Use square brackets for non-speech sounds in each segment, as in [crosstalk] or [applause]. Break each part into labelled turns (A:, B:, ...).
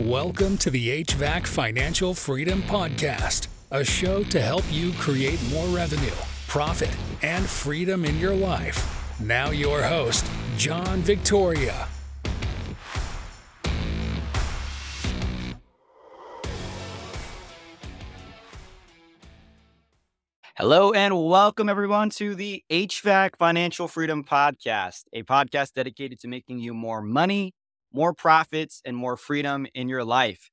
A: Welcome to the HVAC Financial Freedom Podcast, a show to help you create more revenue, profit, and freedom in your life. Now, your host, John Victoria.
B: Hello and welcome everyone to the HVAC Financial Freedom Podcast, a podcast dedicated to making you more money more profits, and more freedom in your life.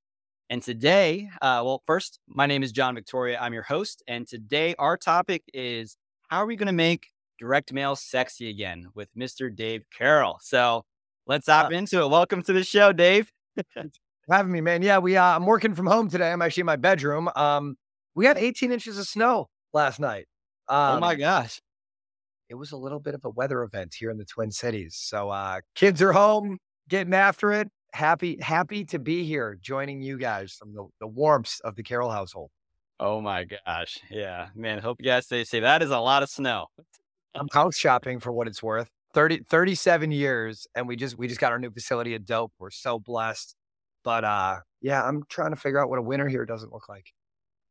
B: And today, uh, well, first, my name is John Victoria. I'm your host. And today, our topic is how are we going to make direct mail sexy again with Mr. Dave Carroll? So let's hop uh, into it. Welcome to the show, Dave. [laughs]
C: having me, man. Yeah, we. Uh, I'm working from home today. I'm actually in my bedroom. Um, we had 18 inches of snow last night.
B: Um, oh my gosh!
C: It was a little bit of a weather event here in the Twin Cities. So uh, kids are home getting after it. Happy, happy to be here joining you guys from the, the warmth of the Carroll household.
B: Oh my gosh. Yeah. Man, hope you guys stay safe. That is a lot of snow.
C: I'm house shopping for what it's worth. 30, 37 years and we just we just got our new facility at Dope. We're so blessed. But uh yeah, I'm trying to figure out what a winter here doesn't look like.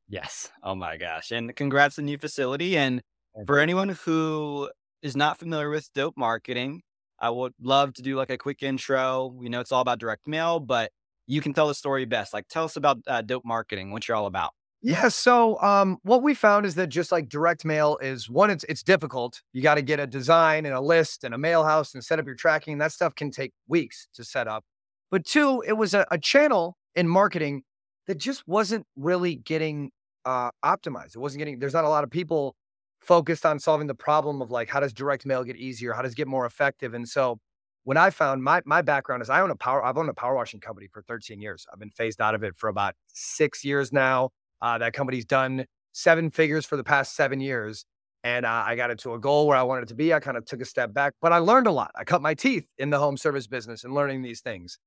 B: Yes. Oh my gosh. And congrats on the new facility. And for anyone who is not familiar with dope marketing, I would love to do like a quick intro. We know it's all about direct mail, but you can tell the story best. Like, tell us about uh, dope marketing, what you're all about.
C: Yeah. So, um, what we found is that just like direct mail is one, it's it's difficult. You got to get a design and a list and a mail house and set up your tracking. That stuff can take weeks to set up. But two, it was a, a channel in marketing that just wasn't really getting uh, optimized. It wasn't getting. There's not a lot of people focused on solving the problem of like how does direct mail get easier, how does it get more effective. And so when I found my my background is I own a power I've owned a power washing company for 13 years. I've been phased out of it for about six years now. Uh, that company's done seven figures for the past seven years. And uh, I got it to a goal where I wanted to be. I kind of took a step back, but I learned a lot. I cut my teeth in the home service business and learning these things.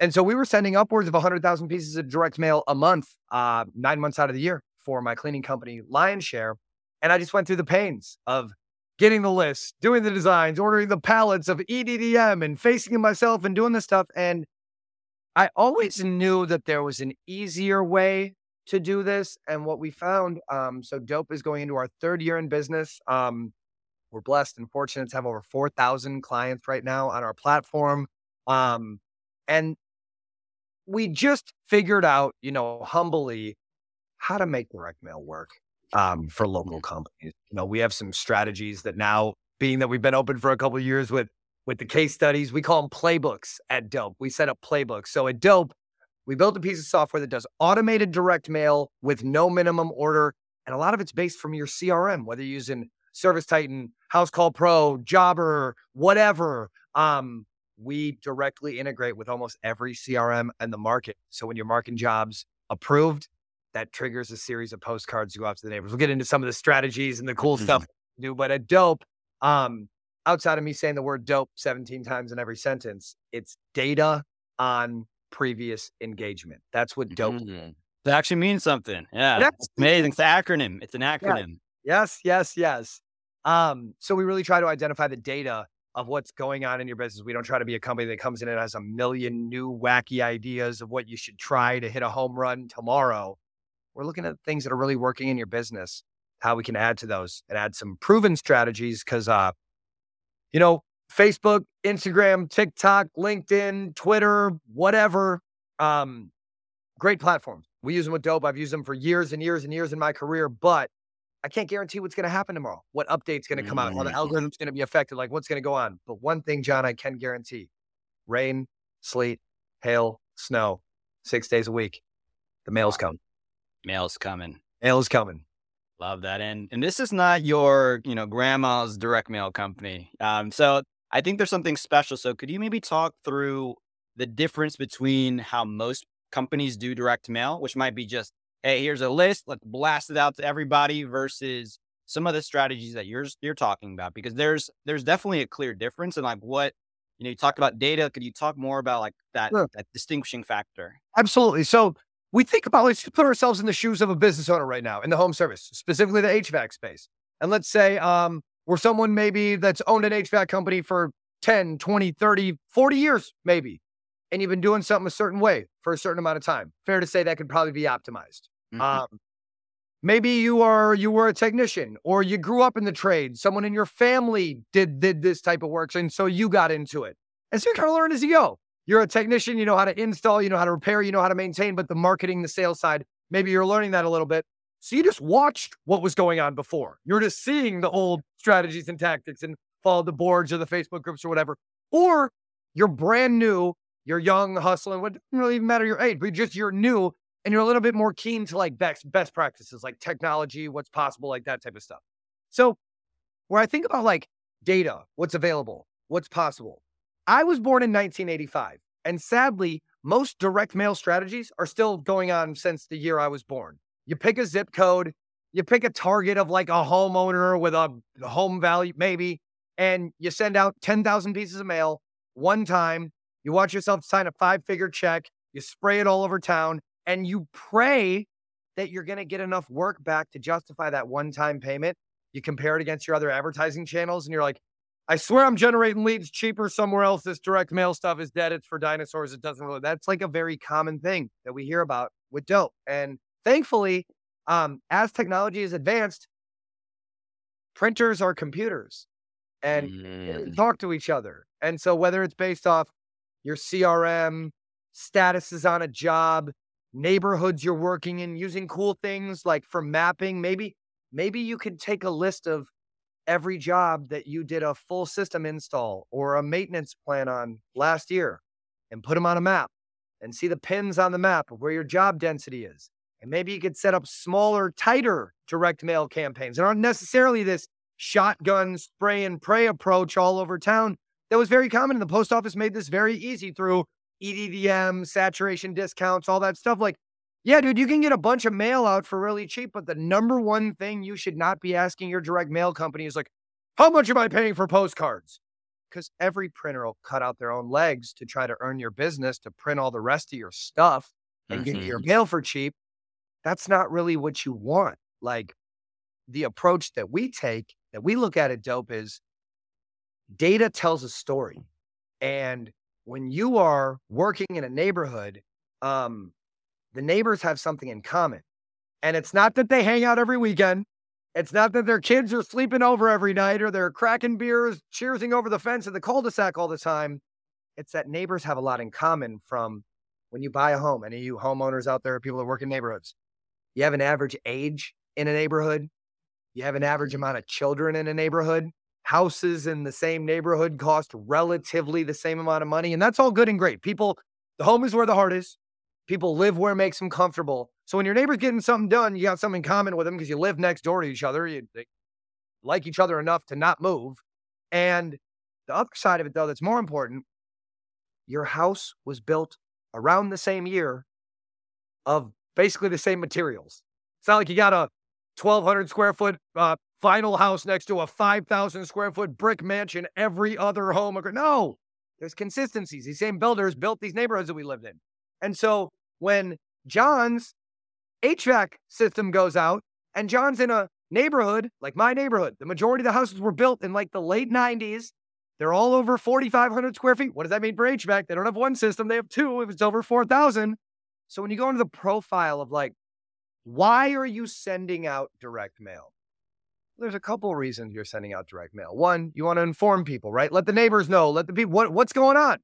C: And so we were sending upwards of 100,000 pieces of direct mail a month, uh, nine months out of the year for my cleaning company, Lions Share. And I just went through the pains of getting the list, doing the designs, ordering the pallets of EDDM and facing it myself and doing this stuff. And I always knew that there was an easier way to do this. And what we found, um, so Dope is going into our third year in business. Um, we're blessed and fortunate to have over 4,000 clients right now on our platform. Um, and we just figured out, you know, humbly how to make direct mail work um, for local companies. You know, we have some strategies that now, being that we've been open for a couple of years with with the case studies, we call them playbooks at Dope. We set up playbooks. So at Dope, we built a piece of software that does automated direct mail with no minimum order, and a lot of it's based from your CRM, whether you're using Service Titan, House Call Pro, Jobber, whatever. Um, we directly integrate with almost every CRM in the market. So when you're marking jobs approved, that triggers a series of postcards to go out to the neighbors. We'll get into some of the strategies and the cool mm-hmm. stuff do, but a dope, um, outside of me saying the word dope 17 times in every sentence, it's data on previous engagement. That's what dope mm-hmm.
B: It actually means something. Yeah. That's amazing. It's an acronym. It's an acronym.
C: Yeah. Yes, yes, yes. Um, so we really try to identify the data of what's going on in your business. We don't try to be a company that comes in and has a million new wacky ideas of what you should try to hit a home run tomorrow. We're looking at things that are really working in your business, how we can add to those and add some proven strategies. Cause, uh, you know, Facebook, Instagram, TikTok, LinkedIn, Twitter, whatever, um, great platforms. We use them with Dope. I've used them for years and years and years in my career, but I can't guarantee what's going to happen tomorrow, what update's going to come out, how the mm. algorithm's going to be affected, like what's going to go on. But one thing, John, I can guarantee rain, sleet, hail, snow, six days a week, the mail's come.
B: Mail's coming.
C: Mail's coming.
B: Love that. And and this is not your, you know, grandma's direct mail company. Um, so I think there's something special. So could you maybe talk through the difference between how most companies do direct mail, which might be just, hey, here's a list, let's blast it out to everybody, versus some of the strategies that you're you're talking about? Because there's there's definitely a clear difference in like what you know. You talked about data. Could you talk more about like that sure. that distinguishing factor?
C: Absolutely. So we think about let's put ourselves in the shoes of a business owner right now in the home service, specifically the HVAC space. And let's say um, we're someone maybe that's owned an HVAC company for 10, 20, 30, 40 years, maybe. and you've been doing something a certain way for a certain amount of time. Fair to say that could probably be optimized.
B: Mhm.
C: Um, maybe you are you were a technician or you grew up in the trade. Someone in your family did did this type of work, and so you got into it. And so you kind of learn as you go. You're a technician, you know how to install, you know how to repair, you know how to maintain, but the marketing, the sales side, maybe you're learning that a little bit. So you just watched what was going on before. You're just seeing the old strategies and tactics and followed the boards or the Facebook groups or whatever. Or you're brand new, you're young, hustling, what doesn't really even matter your age, but just you're new and you're a little bit more keen to like best best practices like technology, what's possible, like that type of stuff. So where I think about like data, what's available, what's possible. I was born in 1985, and sadly, most direct mail strategies are still going on since the year I was born. You pick a zip code, you pick a target of like a homeowner with a home value, maybe, and you send out 10,000 pieces of mail one time. You watch yourself sign a five figure check, you spray it all over town, and you pray that you're going to get enough work back to justify that one time payment. You compare it against your other advertising channels, and you're like, I swear I'm generating leads cheaper somewhere else. This direct mail stuff is dead. It's for dinosaurs. It doesn't really. That's like a very common thing that we hear about with dope. And thankfully, um, as technology is advanced, printers are computers and
B: Mm.
C: talk to each other. And so whether it's based off your CRM, statuses on a job, neighborhoods you're working in, using cool things like for mapping, maybe maybe you could take a list of every job that you did a full system install or a maintenance plan on last year and put them on a map and see the pins on the map of where your job density is. And maybe you could set up smaller, tighter direct mail campaigns. There aren't necessarily this shotgun spray and pray approach all over town that was very common. And the post office made this very easy through EDDM, saturation discounts, all that stuff. Like, yeah, dude, you can get a bunch of mail out for really cheap, but the number one thing you should not be asking your direct mail company is like, how much am I paying for postcards? Because every printer will cut out their own legs to try to earn your business to print all the rest of your stuff and get your mail for cheap. That's not really what you want. Like the approach that we take, that we look at it dope is data tells a story. And when you are working in a neighborhood, um, the neighbors have something in common. And it's not that they hang out every weekend. It's not that their kids are sleeping over every night or they're cracking beers, cheersing over the fence in the cul-de-sac all the time. It's that neighbors have a lot in common from when you buy a home. Any of you homeowners out there, people that work in neighborhoods, you have an average age in a neighborhood. You have an average amount of children in a neighborhood. Houses in the same neighborhood cost relatively the same amount of money. And that's all good and great. People, the home is where the heart is. People live where it makes them comfortable. So when your neighbor's getting something done, you got something in common with them because you live next door to each other. You like each other enough to not move. And the other side of it, though, that's more important, your house was built around the same year of basically the same materials. It's not like you got a 1,200 square foot uh, final house next to a 5,000 square foot brick mansion every other home. No, there's consistencies. These same builders built these neighborhoods that we lived in. And so when John's HVAC system goes out and John's in a neighborhood like my neighborhood, the majority of the houses were built in like the late 90s. They're all over 4,500 square feet. What does that mean for HVAC? They don't have one system, they have two if it's over 4,000. So when you go into the profile of like, why are you sending out direct mail? There's a couple reasons you're sending out direct mail. One, you want to inform people, right? Let the neighbors know. Let the people what, what's going on.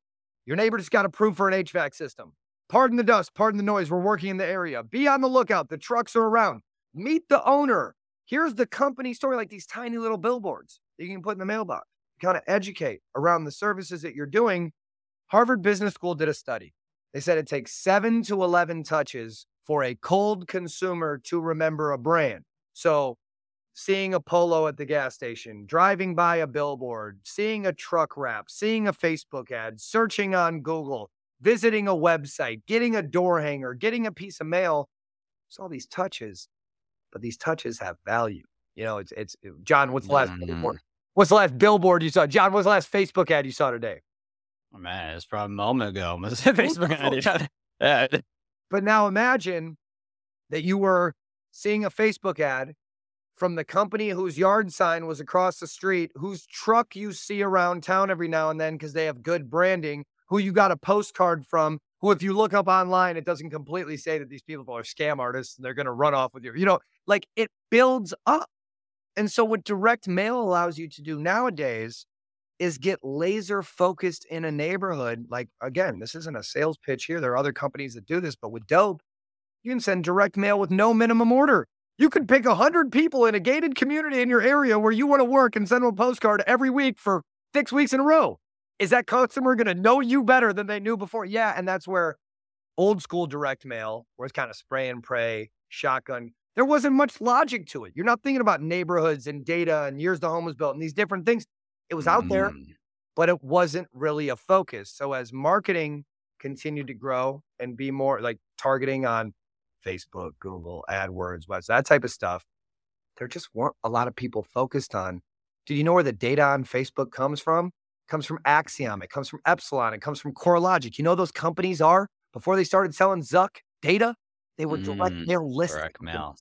C: Your neighbor just got approved for an HVAC system. Pardon the dust, pardon the noise. We're working in the area. Be on the lookout. The trucks are around. Meet the owner. Here's the company story, like these tiny little billboards that you can put in the mailbox. Kind of educate around the services that you're doing. Harvard Business School did a study. They said it takes seven to 11 touches for a cold consumer to remember a brand. So, seeing a polo at the gas station, driving by a billboard, seeing a truck wrap, seeing a Facebook ad, searching on Google, visiting a website, getting a door hanger, getting a piece of mail. It's all these touches, but these touches have value. You know, it's it's John. What's the last
B: Mhm.
C: billboard? What's the last billboard you saw? John, what's the last Facebook ad you saw today?
B: Oh, man, it's probably a moment ago. [laughs] [laughs] Facebook ad? [laughs]
C: But now imagine that you were seeing a Facebook ad from the company whose yard sign was across the street, whose truck you see around town every now and then because they have good branding, who you got a postcard from, who, if you look up online, it doesn't completely say that these people are scam artists and they're going to run off with you. You know, like it builds up. And so, what direct mail allows you to do nowadays is get laser focused in a neighborhood. Like, again, this isn't a sales pitch here. There are other companies that do this, but with Dope, you can send direct mail with no minimum order. You could pick 100 people in a gated community in your area where you want to work and send them a postcard every week for six weeks in a row. Is that customer going to know you better than they knew before? Yeah. And that's where old school direct mail, where it's kind of spray and pray, shotgun, there wasn't much logic to it. You're not thinking about neighborhoods and data and years the home was built and these different things. It was out there,
B: Mm.
C: but it wasn't really a focus. So as marketing continued to grow and be more like targeting on Facebook, Google, AdWords, webs, that type of stuff, there just weren't a lot of people focused on. Did you know where the data on Facebook comes from? Comes from Acxiom, it comes from Epsilon, it comes from CoreLogic. You know those companies are before they started selling Zuck data, they were direct
B: Mm,
C: mail listed.
B: Direct mail.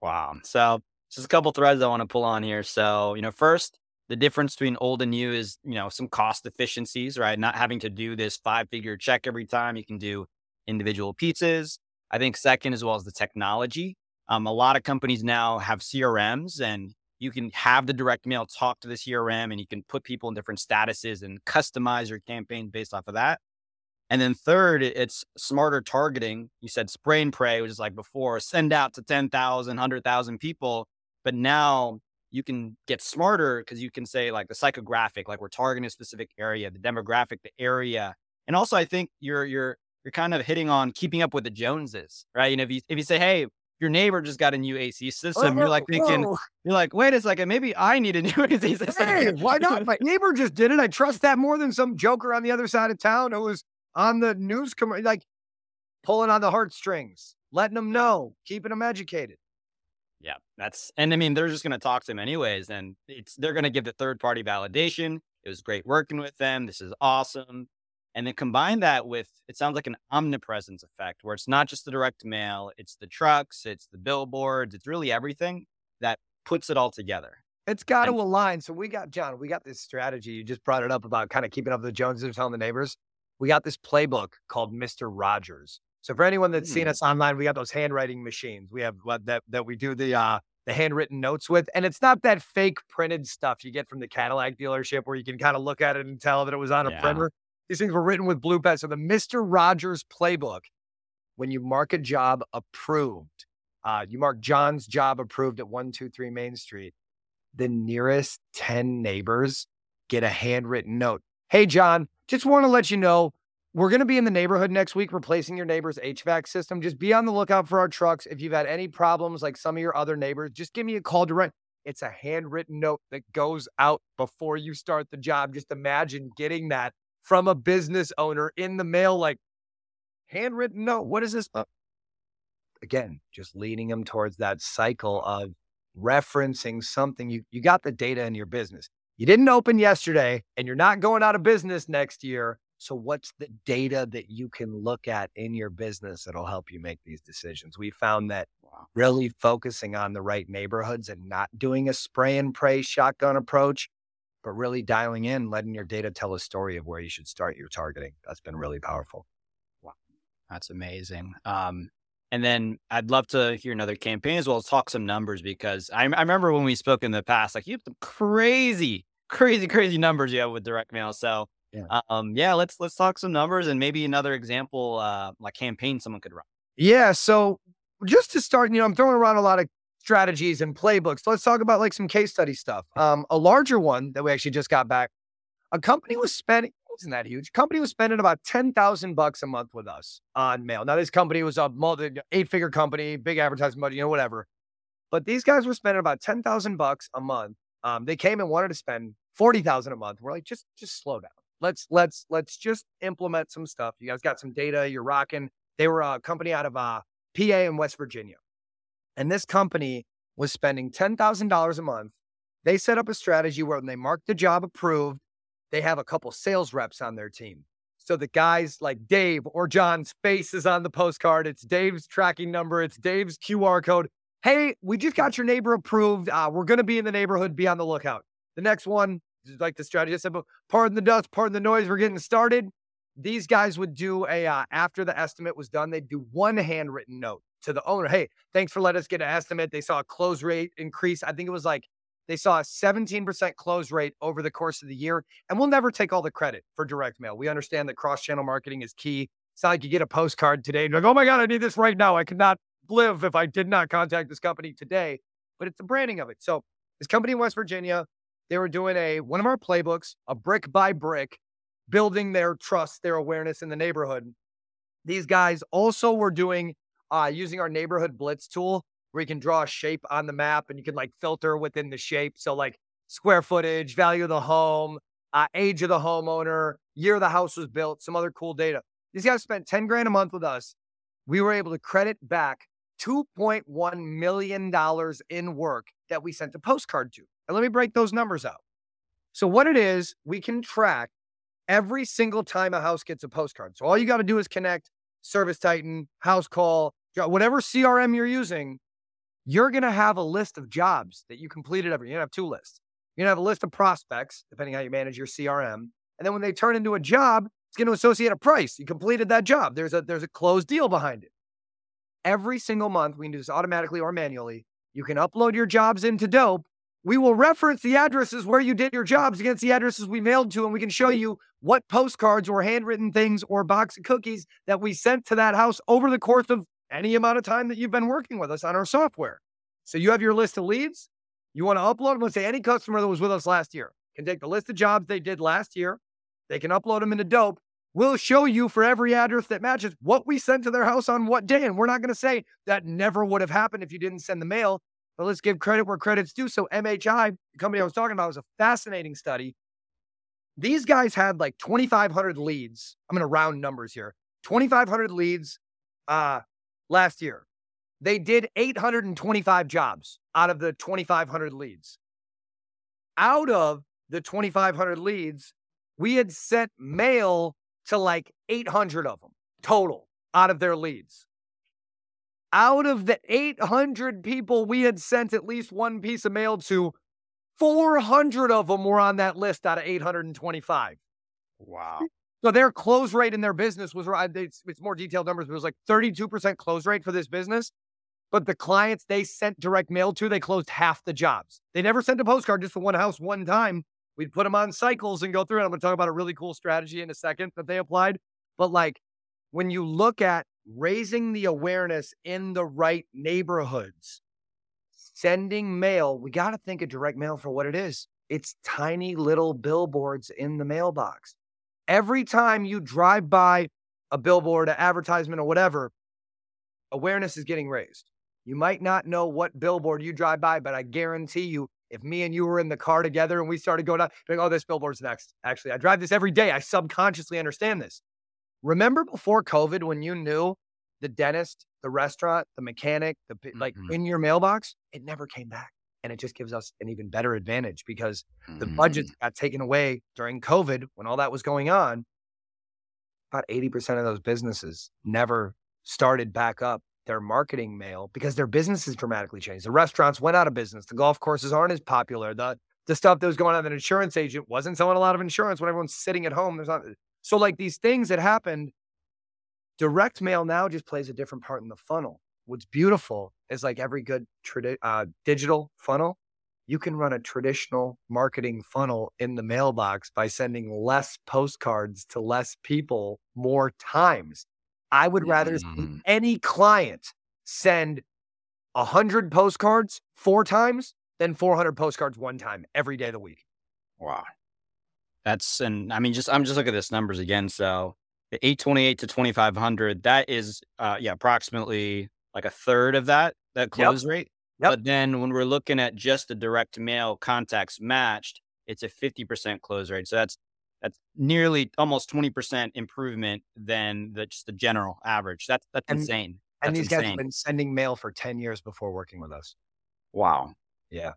B: Wow. So just a couple threads I want to pull on here. So, you know, first, the difference between old and new is, you know, some cost efficiencies, right? Not having to do this five figure check every time. You can do individual pizzas. I think second, as well as the technology. Um, a lot of companies now have CRMs and you can have the direct mail talk to the CRM and you can put people in different statuses and customize your campaign based off of that. And then third, it's smarter targeting. You said spray and pray, which is like before, send out to 10,000, 100,000 people. But now you can get smarter because you can say like the psychographic, like we're targeting a specific area, the demographic, the area. And also I think you're you're you're kind of hitting on keeping up with the Joneses, right? You know, if you if you say, hey, your neighbor just got a new AC oh, system, you're like thinking,
C: Whoa,
B: you're like, wait a second, maybe I need a new [laughs] AC system.
C: hey, why not? My [laughs] neighbor just did it. I trust that more than some joker on the other side of town who was on the news commercial, like pulling on the heartstrings, letting them know, keeping them educated.
B: Yeah, that's and I mean they're just going to talk to him anyways, and it's they're going to give the third party validation. It was great working with them. This is awesome, and then combine that with it sounds like an omnipresence effect, where it's not just the direct mail, it's the trucks, it's the billboards, it's really everything that puts it all together.
C: It's got to align. So we got John. We got this strategy. You just brought it up about kind of keeping up with the Joneses, and telling the neighbors. We got this playbook called Mister Rogers. So for anyone that's seen
B: Hmm.
C: us online, we got those handwriting machines. We have what that that we do the uh the handwritten notes with, and it's not that fake printed stuff you get from the Cadillac dealership where you can kind of look at it and tell that it was on a
B: Yeah.
C: printer. These things were written with blue pen. So the Mister Rogers playbook, when you mark a job approved, uh, you mark John's job approved at one two three Main Street the nearest 10 neighbors get a handwritten note. Hey, John, just want to let you know we're going to be in the neighborhood next week replacing your neighbor's HVAC system. Just be on the lookout for our trucks. If you've had any problems like some of your other neighbors, just give me a call to direct. It's a handwritten note that goes out before you start the job. Just imagine getting that from a business owner in the mail, like handwritten note. What is this? Uh, again, just leading them towards that cycle of referencing something you you got the data in your business. You didn't open yesterday and you're not going out of business next year. So what's the data that you can look at in your business that'll help you make these decisions? We found that really focusing on the right neighborhoods and not doing a spray and pray shotgun approach, but really dialing in, letting your data tell a story of where you should start your targeting. That's been really powerful. Wow.
B: That's amazing. Um, and then I'd love to hear another campaign as well as talk some numbers because I, I remember when we spoke in the past, like you have some crazy, crazy, crazy numbers you have with direct mail. So,
C: Yeah.
B: um, yeah, let's let's talk some numbers and maybe another example, uh, like campaign someone could run.
C: Yeah. So just to start, you know, I'm throwing around a lot of strategies and playbooks. Let's talk about like some case study stuff. Um, a larger one that we actually just got back. A company was spending wasn't that huge. Company was spending about ten thousand bucks a month with us on mail. Now this company was a multi eight figure company, big advertising budget, you know, whatever. But these guys were spending about ten thousand bucks a month. Um, they came and wanted to spend forty thousand a month. We're like, just just slow down. Let's let's let's just implement some stuff. You guys got some data. You're rocking. They were a company out of uh, PA in West Virginia. And this company was spending $10,000 a month. They set up a strategy where when they mark the job approved, they have a couple sales reps on their team. So the guys like Dave or John's face is on the postcard. It's Dave's tracking number. It's Dave's QR code. Hey, we just got your neighbor approved. Uh, we're going to be in the neighborhood. Be on the lookout. The next one, like the strategy I said, pardon the dust, pardon the noise, we're getting started. These guys would do a uh, after the estimate was done, they'd do one handwritten note to the owner. Hey, thanks for letting us get an estimate. They saw a close rate increase. I think it was like they saw a 17% close rate over the course of the year. And we'll never take all the credit for direct mail. We understand that cross channel marketing is key. It's not like you get a postcard today and like, oh my God, I need this right now. I could not live if I did not contact this company today. But it's the branding of it. So this company in West Virginia, they were doing a one of our playbooks, a brick by brick, building their trust, their awareness in the neighborhood. These guys also were doing uh, using our neighborhood blitz tool where you can draw a shape on the map and you can like filter within the shape. So like square footage, value of the home, uh, age of the homeowner, year the house was built, some other cool data. These guys spent 10 grand a month with us. We were able to credit back $2.1 million in work that we sent a postcard to. And let me break those numbers out. So, what it is, we can track every single time a house gets a postcard. So, all you got to do is connect Service Titan, House Call, whatever CRM you're using, you're going to have a list of jobs that you completed every. You're going to have two lists. You're going to have a list of prospects, depending how you manage your CRM. And then when they turn into a job, it's going to associate a price. You completed that job. There's a there's a closed deal behind it. Every single month, we can do this automatically or manually. You can upload your jobs into Dope. We will reference the addresses where you did your jobs against the addresses we mailed to, and we can show you what postcards or handwritten things or box of cookies that we sent to that house over the course of any amount of time that you've been working with us on our software. So you have your list of leads. You want to upload them. Let's say any customer that was with us last year can take the list of jobs they did last year. They can upload them into Dope. We'll show you for every address that matches what we sent to their house on what day. And we're not going to say that never would have happened if you didn't send the mail. But let's give credit where credit's due. So MHI, the company I was talking about, was a fascinating study. These guys had like 2,500 leads. I'm going to round numbers here. 2,500 leads uh, last year. They did 825 jobs out of the 2,500 leads. Out of the 2,500 leads, we had sent mail to like 800 of them total out of their leads. Out of the 800 people we had sent at least one piece of mail to, 400 of them were on that list out of 825.
B: Wow.
C: So their close rate in their business was it's, it's more detailed numbers, but it was like 32% close rate for this business. But the clients they sent direct mail to, they closed half the jobs. They never sent a postcard just for one house one time. We'd put them on cycles and go through. I'm going to talk about a really cool strategy in a second that they applied. But like when you look at raising the awareness in the right neighborhoods, sending mail, we got to think of direct mail for what it is. It's tiny little billboards in the mailbox. Every time you drive by a billboard, an advertisement, or whatever, awareness is getting raised. You might not know what billboard you drive by, but I guarantee you if me and you were in the car together and we started going up, like, oh, this billboard's next. Actually, I drive this every day. I subconsciously understand this. Remember before COVID when you knew the dentist, the restaurant, the mechanic, the like mm-hmm. in your mailbox, it never came back. And it just gives us an even better advantage because mm-hmm. the budgets mm. got taken away during COVID when all that was going on. About 80% of those businesses never started back up their marketing mail because their businesses dramatically changed. The restaurants went out of business. The golf courses aren't as popular. The the stuff that was going on an insurance agent wasn't selling a lot of insurance when everyone's sitting at home. There's not so like these things that happened. Direct mail now just plays a different part in the funnel. What's beautiful is like every good tradi- uh, digital funnel, you can run a traditional marketing funnel in the mailbox by sending less postcards to less people more times. I would rather mm-hmm. any client send 100 postcards four times than 400 postcards one time every day of the week.
B: Wow. That's, and I mean, just, I'm just looking at this numbers again. So the 828 to 2500, that is, uh, yeah, approximately like a third of that, that close yep. rate. Yep. But then when we're looking at just the direct mail contacts matched, it's a 50% close rate. So that's that's nearly almost 20% improvement than the, just the general average. That's that's and, insane. That's
C: and these
B: insane.
C: guys have been sending mail for 10 years before working with us.
B: Wow.
C: Yeah.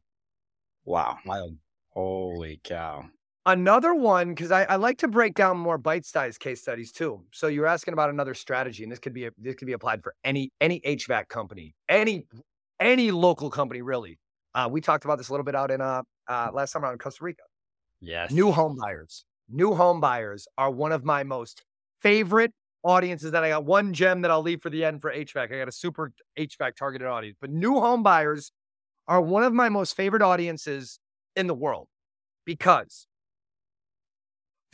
B: Wow. Wild. Holy cow.
C: Another one, because I, I, like to break down more bite-sized case studies too. So you're asking about another strategy, and this could be a, this could be applied for any any HVAC company, any any local company really. Uh, we talked about this a little bit out in uh, uh last summer out in Costa Rica.
B: Yes.
C: New home buyers. New home buyers are one of my most favorite audiences that I got one gem that I'll leave for the end for HVAC. I got a super HVAC targeted audience, but new home buyers are one of my most favorite audiences in the world because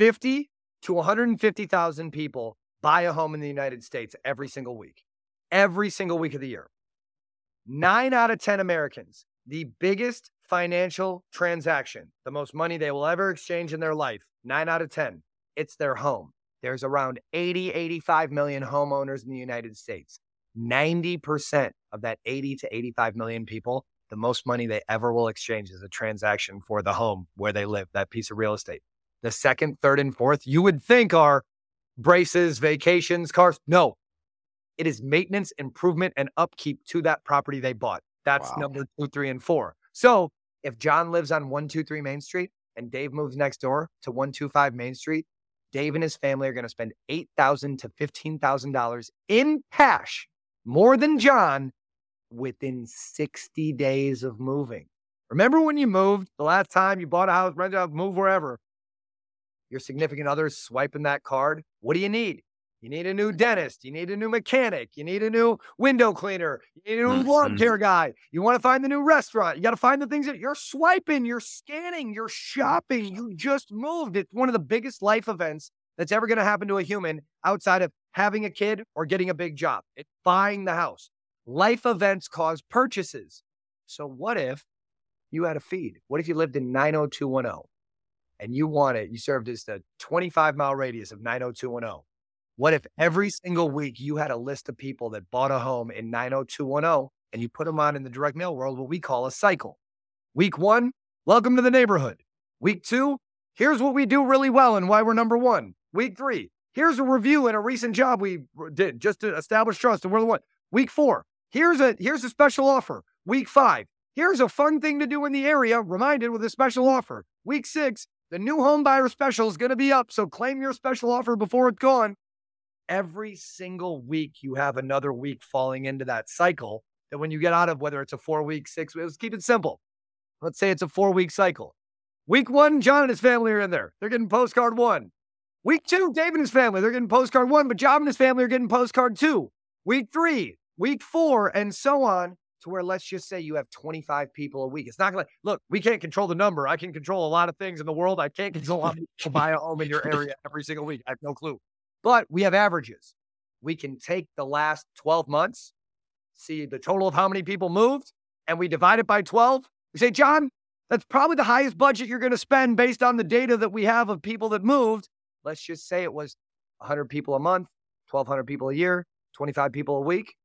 C: 50 to 150,000 people buy a home in the United States every single week, every single week of the year. Nine out of 10 Americans, the biggest financial transaction, the most money they will ever exchange in their life, nine out of 10, it's their home. There's around 80, 85 million homeowners in the United States. 90% of that 80 to 85 million people, the most money they ever will exchange is a transaction for the home where they live, that piece of real estate. The second, third, and fourth, you would think are braces, vacations, cars. No, it is maintenance, improvement, and upkeep to that property they bought. That's
B: Wow.
C: number two, three, and four. So if John lives on 123 Main Street and Dave moves next door to 125 Main Street, Dave and his family are going to spend 8,000 to $15,000 in cash, more than John, within 60 days of moving. Remember when you moved the last time you bought a house, rented a house, move wherever? Your significant other's swiping that card. What do you need? You need a new dentist. You need a new mechanic. You need a new window cleaner. You need a new lawn care guy. You want to find the new restaurant. You got to find the things that you're swiping, you're scanning, you're shopping. You just moved. It's one of the biggest life events that's ever going to happen to a human outside of having a kid or getting a big job. It's buying the house. Life events cause purchases. So, what if you had a feed? What if you lived in 90210 and you want it, you served as the 25 mile radius of 90210? What if every single week you had a list of people that bought a home in 90210 and you put them on in the direct mail world, what we call a cycle? Week one, welcome to the neighborhood. Week two, here's what we do really well and why we're number one. Week three, here's a review and a recent job we did just to establish trust and we're the one. Week four, here's a here's a special offer. Week five, here's a fun thing to do in the area, reminded with a special offer. Week six, the new home buyer special is going to be up, so claim your special offer before it's gone every single week you have another week falling into that cycle that when you get out of whether it's a four week, six weeks, let's keep it simple. Let's say it's a four week cycle. Week one, John and his family are in there. They're getting postcard one. Week two, Dave and his family, they're getting postcard one, but John and his family are getting postcard two. Week three, week four, and so on to where let's just say you have 25 people a week. It's not going to look, we can't control the number. I can control a lot of things in the world. I can't control how many people buy a home in your area [laughs] every single week. I have no clue but we have averages. We can take the last 12 months, see the total of how many people moved, and we divide it by 12. We say, John, that's probably the highest budget you're going to spend based on the data that we have of people that moved. Let's just say it was 100 people a month, 1,200 people a year, 25 people a week.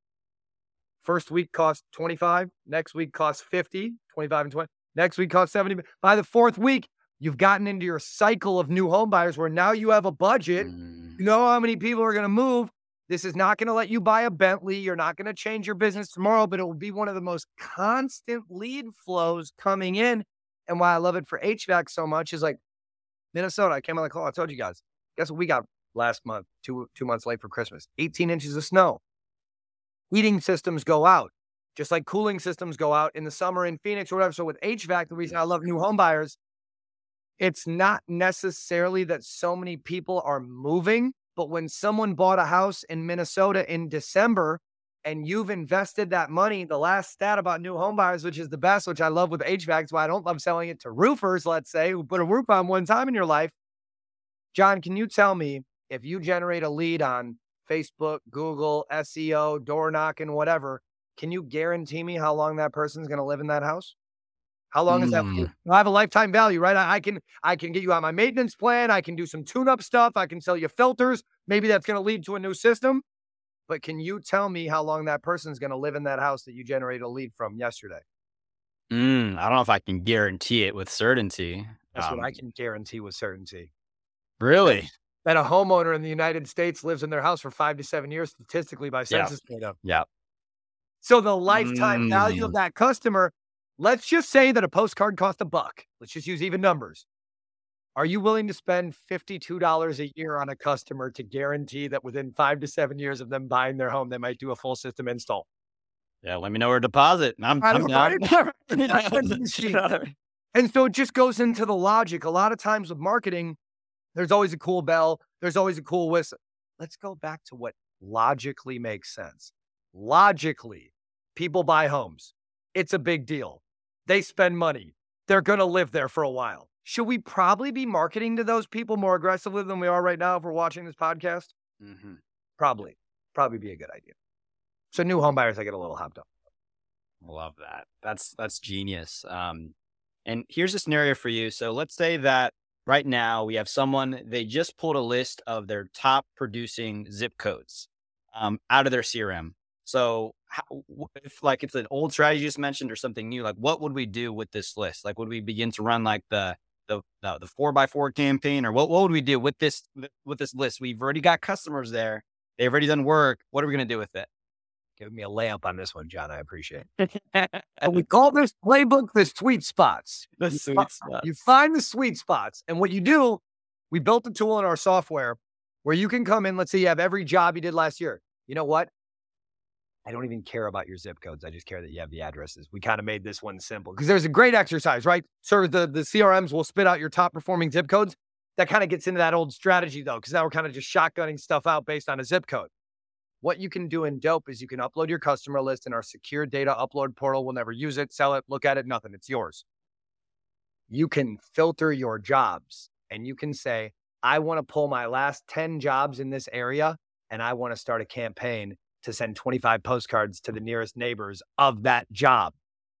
C: First week cost 25, next week cost 50, 25 and 20. Next week cost 70. By the fourth week, you've gotten into your cycle of new home buyers where now you have a budget
B: Mm.
C: you know how many people are going to move. This is not going to let you buy a Bentley. You're not going to change your business tomorrow, but it will be one of the most constant lead flows coming in. And why I love it for HVAC so much is like Minnesota. I came on the call. I told you guys. Guess what we got last month? Two two months late for Christmas. 18 inches of snow. Heating systems go out, just like cooling systems go out in the summer in Phoenix or whatever. So with HVAC, the reason I love new home buyers it's not necessarily that so many people are moving, but when someone bought a house in Minnesota in December and you've invested that money, the last stat about new home buyers, which is the best, which I love with HVAC, is why I don't love selling it to roofers, let's say, who put a roof on one time in your life. John, can you tell me if you generate a lead on Facebook, Google, SEO, door knocking, whatever, can you guarantee me how long that person's going to live in that house? How long is that? [laughs]
B: Mm.
C: I have a lifetime value, right? I, I can I can get you on my maintenance plan. I can do some tune-up stuff. I can sell you filters. Maybe that's going to lead to a new system. But can you tell me how long that person's going to live in that house that you generated a lead from yesterday?
B: Mm, I don't know if I can guarantee it with certainty.
C: That's what I
B: Um,
C: can guarantee with certainty.
B: Really?
C: That a homeowner in the United States lives in their house for five to seven years statistically by
B: Yeah.
C: census data.
B: Yeah.
C: So the lifetime value of
B: Mm.
C: that customer, let's just say that a postcard cost a buck. Let's just use even numbers. Are you willing to spend $52 a year on a customer to guarantee that within five to seven years of them buying their home, they might do a full system install?
B: Yeah. Let me know where to deposit. I'm,
C: I
B: I'm
C: don't
B: down.
C: know. I send the machine.
B: You know what I mean?
C: And so it just goes into the logic. A lot of times with marketing, there's always a cool bell, there's always a cool whistle. Let's go back to what logically makes sense. Logically, people buy homes. It's a big deal. They spend money. They're going to live there for a while. Should we probably be marketing to those people more aggressively than we are right now if we're watching this podcast?
B: Mm-hmm.
C: Probably. Probably be a good idea. So new home buyers, I get a little hopped up.
B: Love that. That's that's genius. Um, and here's a scenario for you. So let's say that right now we have someone they just pulled a list of their top producing zip codes um, out of their CRM. So how, if like it's an old strategy you just mentioned or something new, like what would we do with this list? Like would we begin to run like the the the, four by four campaign or what what would we do with this with this list? We've already got customers there. They've already done work. What are we going to do with it?
C: Give me a layup on this one, John. I appreciate it. we [laughs] call this playbook the sweet spots.
B: The
C: you
B: sweet
C: fi-
B: spots.
C: You find the sweet spots. And what you do, we built a tool in our software where you can come in. Let's say you have every job you did last year. You know what? I don't even care about your zip codes. I just care that you have the addresses. We kind of made this one simple because there's a great exercise, right? So the, the CRMs will spit out your top performing zip codes. That kind of gets into that old strategy though, because now we're kind of just shotgunning stuff out based on a zip code. What you can do in Dope is you can upload your customer list in our secure data upload portal. We'll never use it, sell it, look at it, nothing. It's yours. You can filter your jobs and you can say, I want to pull my last 10 jobs in this area and I want to start a campaign to send 25 postcards to the nearest neighbors of that job.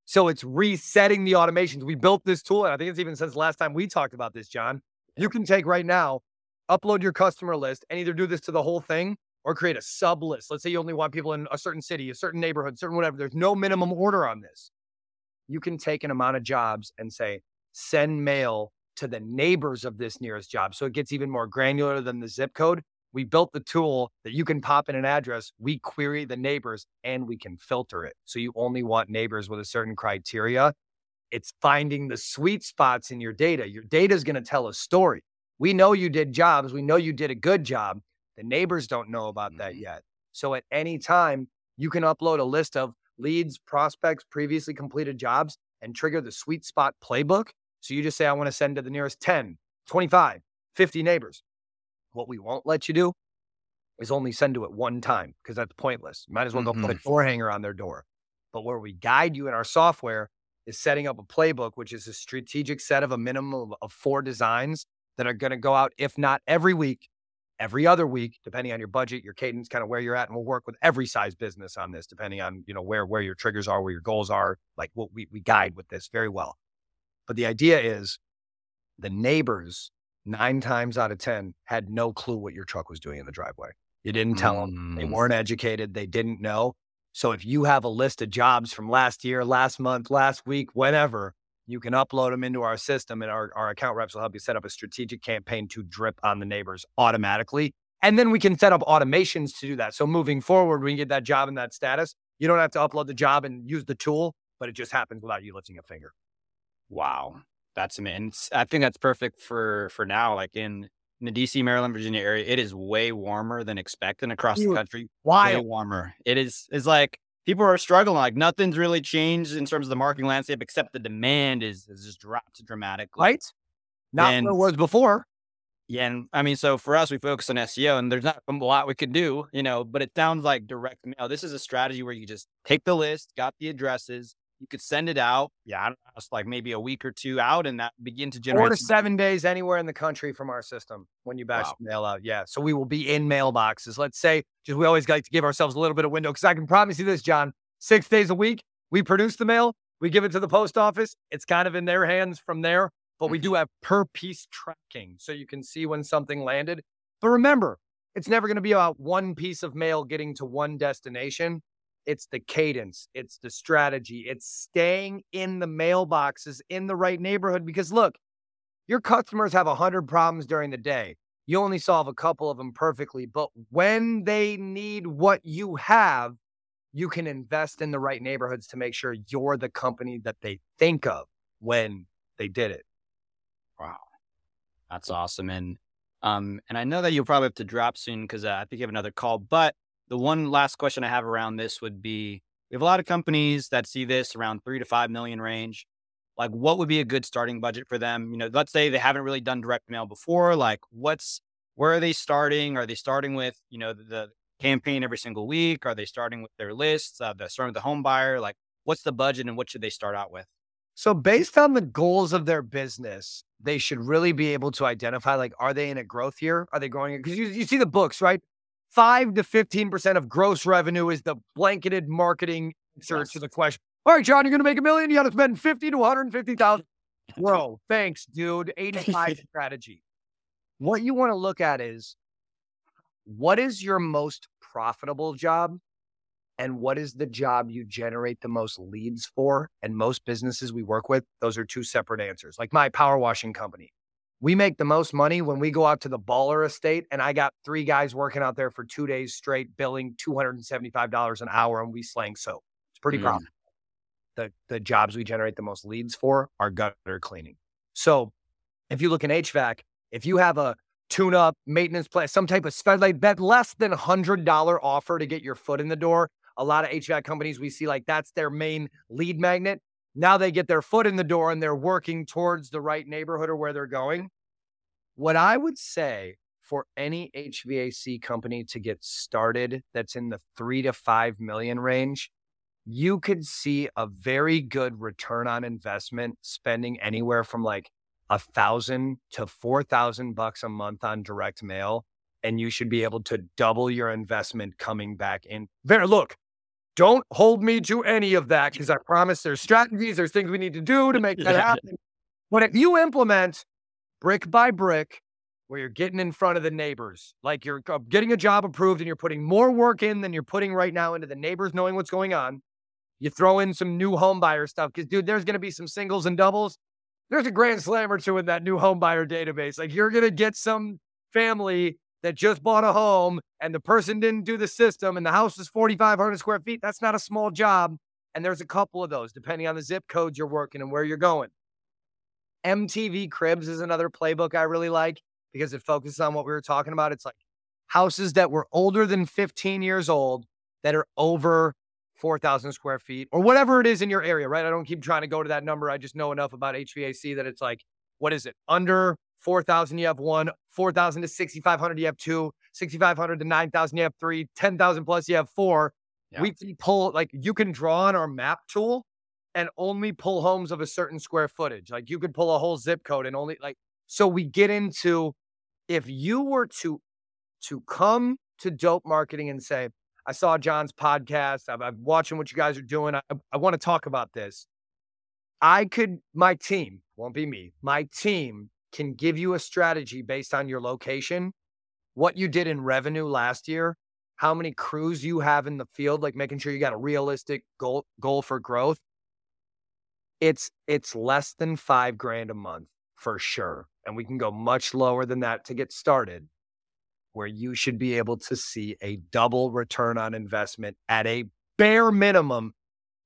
C: So it's resetting the automations. We built this tool, and I think it's even since last time we talked about this, John. You can take right now, upload your customer list, and either do this to the whole thing or create a sub list. Let's say you only want people in a certain city, a certain neighborhood, certain whatever. There's no minimum order on this. You can take an amount of jobs and say, send mail to the neighbors of this nearest job. So it gets even more granular than the zip code. We built the tool that you can pop in an address, we query the neighbors, and we can filter it. So you only want neighbors with a certain criteria. It's finding the sweet spots in your data. Your data is going to tell a story. We know you did jobs, we know you did a good job. The neighbors don't know about that
B: Mhm.
C: yet. So at any time, you can upload a list of leads, prospects, previously completed jobs, and trigger the sweet spot playbook. So you just say, I want to send to the nearest 10, 25, 50 neighbors. What we won't let you do is only send to it one time because that's pointless. You might as well go put a door hanger on their door. But where we guide you in our software is setting up a playbook, which is a strategic set of a minimum of, of four designs that are going to go out, if not every week, every other week, depending on your budget, your cadence, kind of where you're at. And we'll work with every size business on this, depending on, you know, where, where your triggers are, where your goals are. Like what we, we guide with this very well. But the idea is the neighbors, nine times out of 10, had no clue what your truck was doing in the driveway. You didn't tell them. They
B: Mm.
C: weren't educated. They didn't know. So if you have a list of jobs from last year, last month, last week, whenever, you can upload them into our system and our, our account reps will help you set up a strategic campaign to drip on the neighbors automatically. And then we can set up automations to do that. So moving forward, when you get that job and that status, you don't have to upload the job and use the tool, but it just happens without you lifting a finger.
B: Wow, that's amazing. I think that's perfect for for now. Like in in the DC, Maryland, Virginia area, it is way warmer than expected across the
C: Dude,
B: country. Way warmer. It is. It's like people are struggling. Like nothing's really changed in terms of the marketing landscape, except the demand is has just dropped dramatically.
C: Right? Not
B: And-
C: what it was before.
B: Yeah, and I mean, so for us, we focus on SEO, and there's not a lot we could do, you know. But it sounds like direct mail. This is a strategy where you just take the list, got the addresses, you could send it out. Yeah, I don't know, it's like maybe a week or two out, and that begin to generate.
C: Four
B: to
C: seven days anywhere in the country from our system when you batch
B: Wow.
C: the mail out. Yeah. So we will be in mailboxes. Let's say, just we always like to give ourselves a little bit of window because I can promise you this, John. Six days a week, we produce the mail, we give it to the post office. It's kind of in their hands from there, but we do mm-hmm. have per piece tracking so you can see when something landed. But remember, it's never going to be about one piece of mail getting to one destination. It's the cadence, it's the strategy, it's staying in the mailboxes in the right neighborhood. Because look, your customers have a hundred problems during the day. You only solve a couple of them perfectly, but when they need what you have, you can invest in the right neighborhoods to make sure you're the company that they think of when they did it.
B: Wow, that's awesome. And um, and I know that you'll probably have to drop soon because uh, I think you have another call. But the one last question I have around this would be: We have a lot of companies that see this around three to five million range. like what would be a good starting budget for them? You know, let's say they haven't really done direct mail before. Like, what's where are they starting? Are they starting with you know the, campaign every single week? Are they starting with their lists? Uh, they're starting with the home buyer. Like, what's the budget and what should they start out with?
C: So, based on the goals of their business, they should really be able to identify like, are they in a growth year? Are they growing? Because you, you see the books, right? Five to 15% of gross revenue is the blanketed marketing answer yes. to the question. All right, John, you're going to make a million. You got to spend 50 to 150,000. [laughs] Bro, thanks, dude. 85 [laughs] strategy. What you want to look at is what is your most profitable job and what is the job you generate the most leads for? And most businesses we work with, those are two separate answers. Like my power washing company, we make the most money when we go out to the baller estate and I got three guys working out there for two days straight, billing $275 an hour, and we slang soap. It's pretty mm. profitable. The, the jobs we generate the most leads for are gutter cleaning. So if you look in HVAC, if you have a tune up maintenance plan, some type of spend like that less than $100 offer to get your foot in the door, a lot of HVAC companies we see like that's their main lead magnet. Now they get their foot in the door and they're working towards the right neighborhood or where they're going. What I would say for any HVAC company to get started that's in the three to five million range, you could see a very good return on investment spending anywhere from like a thousand to four thousand bucks a month on direct mail and you should be able to double your investment coming back in. There, look, don't hold me to any of that because I promise there's strategies, there's things we need to do to make that [laughs] happen. But if you implement brick by brick, where you're getting in front of the neighbors, like you're getting a job approved and you're putting more work in than you're putting right now into the neighbors knowing what's going on. You throw in some new home buyer stuff because, dude, there's going to be some singles and doubles. There's a grand slam or two in that new home buyer database. Like you're going to get some family that just bought a home and the person didn't do the system and the house is 4,500 square feet, that's not a small job. And there's a couple of those depending on the zip codes you're working and where you're going. MTV Cribs is another playbook I really like because it focuses on what we were talking about. It's like houses that were older than 15 years old that are over 4,000 square feet or whatever it is in your area, right? I don't keep trying to go to that number. I just know enough about HVAC that it's like, what is it? Under 4,000, you have one. 4,000 to 6,500, you have two. 6,500 to 9,000, you have three. 10,000 plus, you have four. Yeah. We can pull, like, you can draw on our map tool and only pull homes of a certain square footage. Like, you could pull a whole zip code and only, like, so we get into if you were to to come to dope marketing and say, I saw John's podcast, I'm, I'm watching what you guys are doing. I, I want to talk about this. I could, my team, won't be me, my team can give you a strategy based on your location, what you did in revenue last year, how many crews you have in the field, like making sure you got a realistic goal goal for growth. It's it's less than five grand a month for sure. And we can go much lower than that to get started, where you should be able to see a double return on investment at a bare minimum,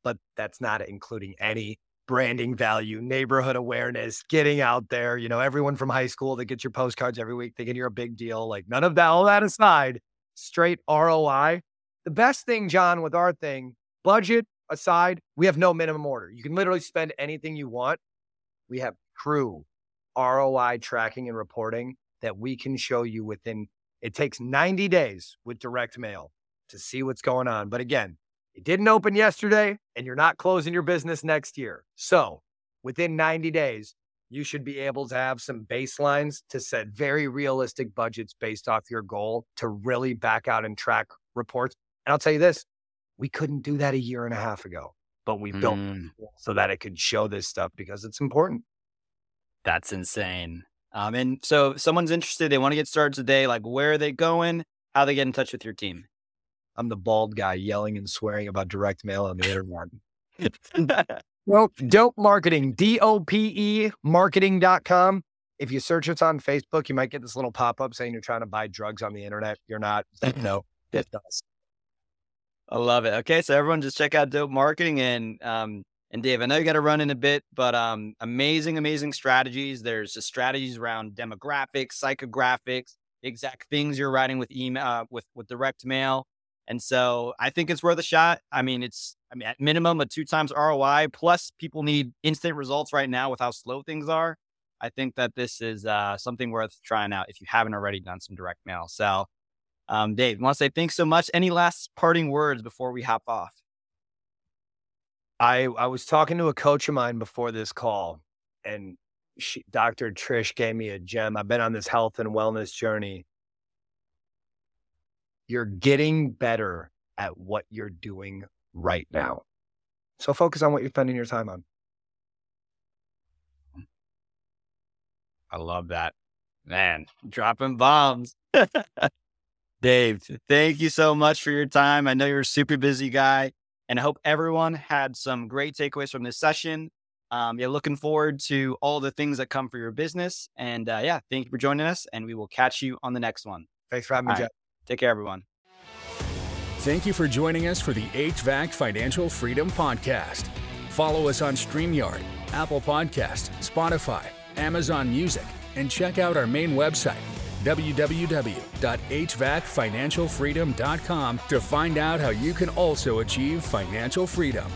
C: but that's not including any branding value, neighborhood awareness, getting out there. You know, everyone from high school that gets your postcards every week thinking you're a big deal. Like none of that, all that aside, straight ROI. The best thing, John, with our thing, budget aside, we have no minimum order. You can literally spend anything you want. We have true ROI tracking and reporting that we can show you within it takes 90 days with direct mail to see what's going on. But again, it didn't open yesterday and you're not closing your business next year. So within 90 days, you should be able to have some baselines to set very realistic budgets based off your goal to really back out and track reports. And I'll tell you this we couldn't do that a year and a half ago, but we built mm. so that it could show this stuff because it's important.
B: That's insane. Um, and so if someone's interested, they want to get started today, like where are they going? How they get in touch with your team?
C: I'm the bald guy yelling and swearing about direct mail on the internet. [laughs] well, dope marketing, D O P E marketing.com. If you search it on Facebook, you might get this little pop up saying you're trying to buy drugs on the internet. You're not. [laughs] No, it does.
B: I love it. Okay. So everyone just check out dope marketing and, um, and Dave, I know you got to run in a bit, but um, amazing, amazing strategies. There's the strategies around demographics, psychographics, exact things you're writing with email, uh, with with direct mail, And so I think it's worth a shot. I mean, it's I mean at minimum a two times ROI. Plus, people need instant results right now with how slow things are. I think that this is uh, something worth trying out if you haven't already done some direct mail. So, um, Dave, I want to say thanks so much. Any last parting words before we hop off?
C: I I was talking to a coach of mine before this call, and she, Dr. Trish gave me a gem. I've been on this health and wellness journey. You're getting better at what you're doing right now. So focus on what you're spending your time on.
B: I love that. Man, dropping bombs. [laughs] Dave, thank you so much for your time. I know you're a super busy guy, and I hope everyone had some great takeaways from this session. Um, yeah, looking forward to all the things that come for your business. And uh, yeah, thank you for joining us, and we will catch you on the next one.
C: Thanks for having me, Jeff.
B: Take care, everyone.
A: Thank you for joining us for the HVAC Financial Freedom Podcast. Follow us on StreamYard, Apple Podcast, Spotify, Amazon Music, and check out our main website, www.hvacfinancialfreedom.com to find out how you can also achieve financial freedom.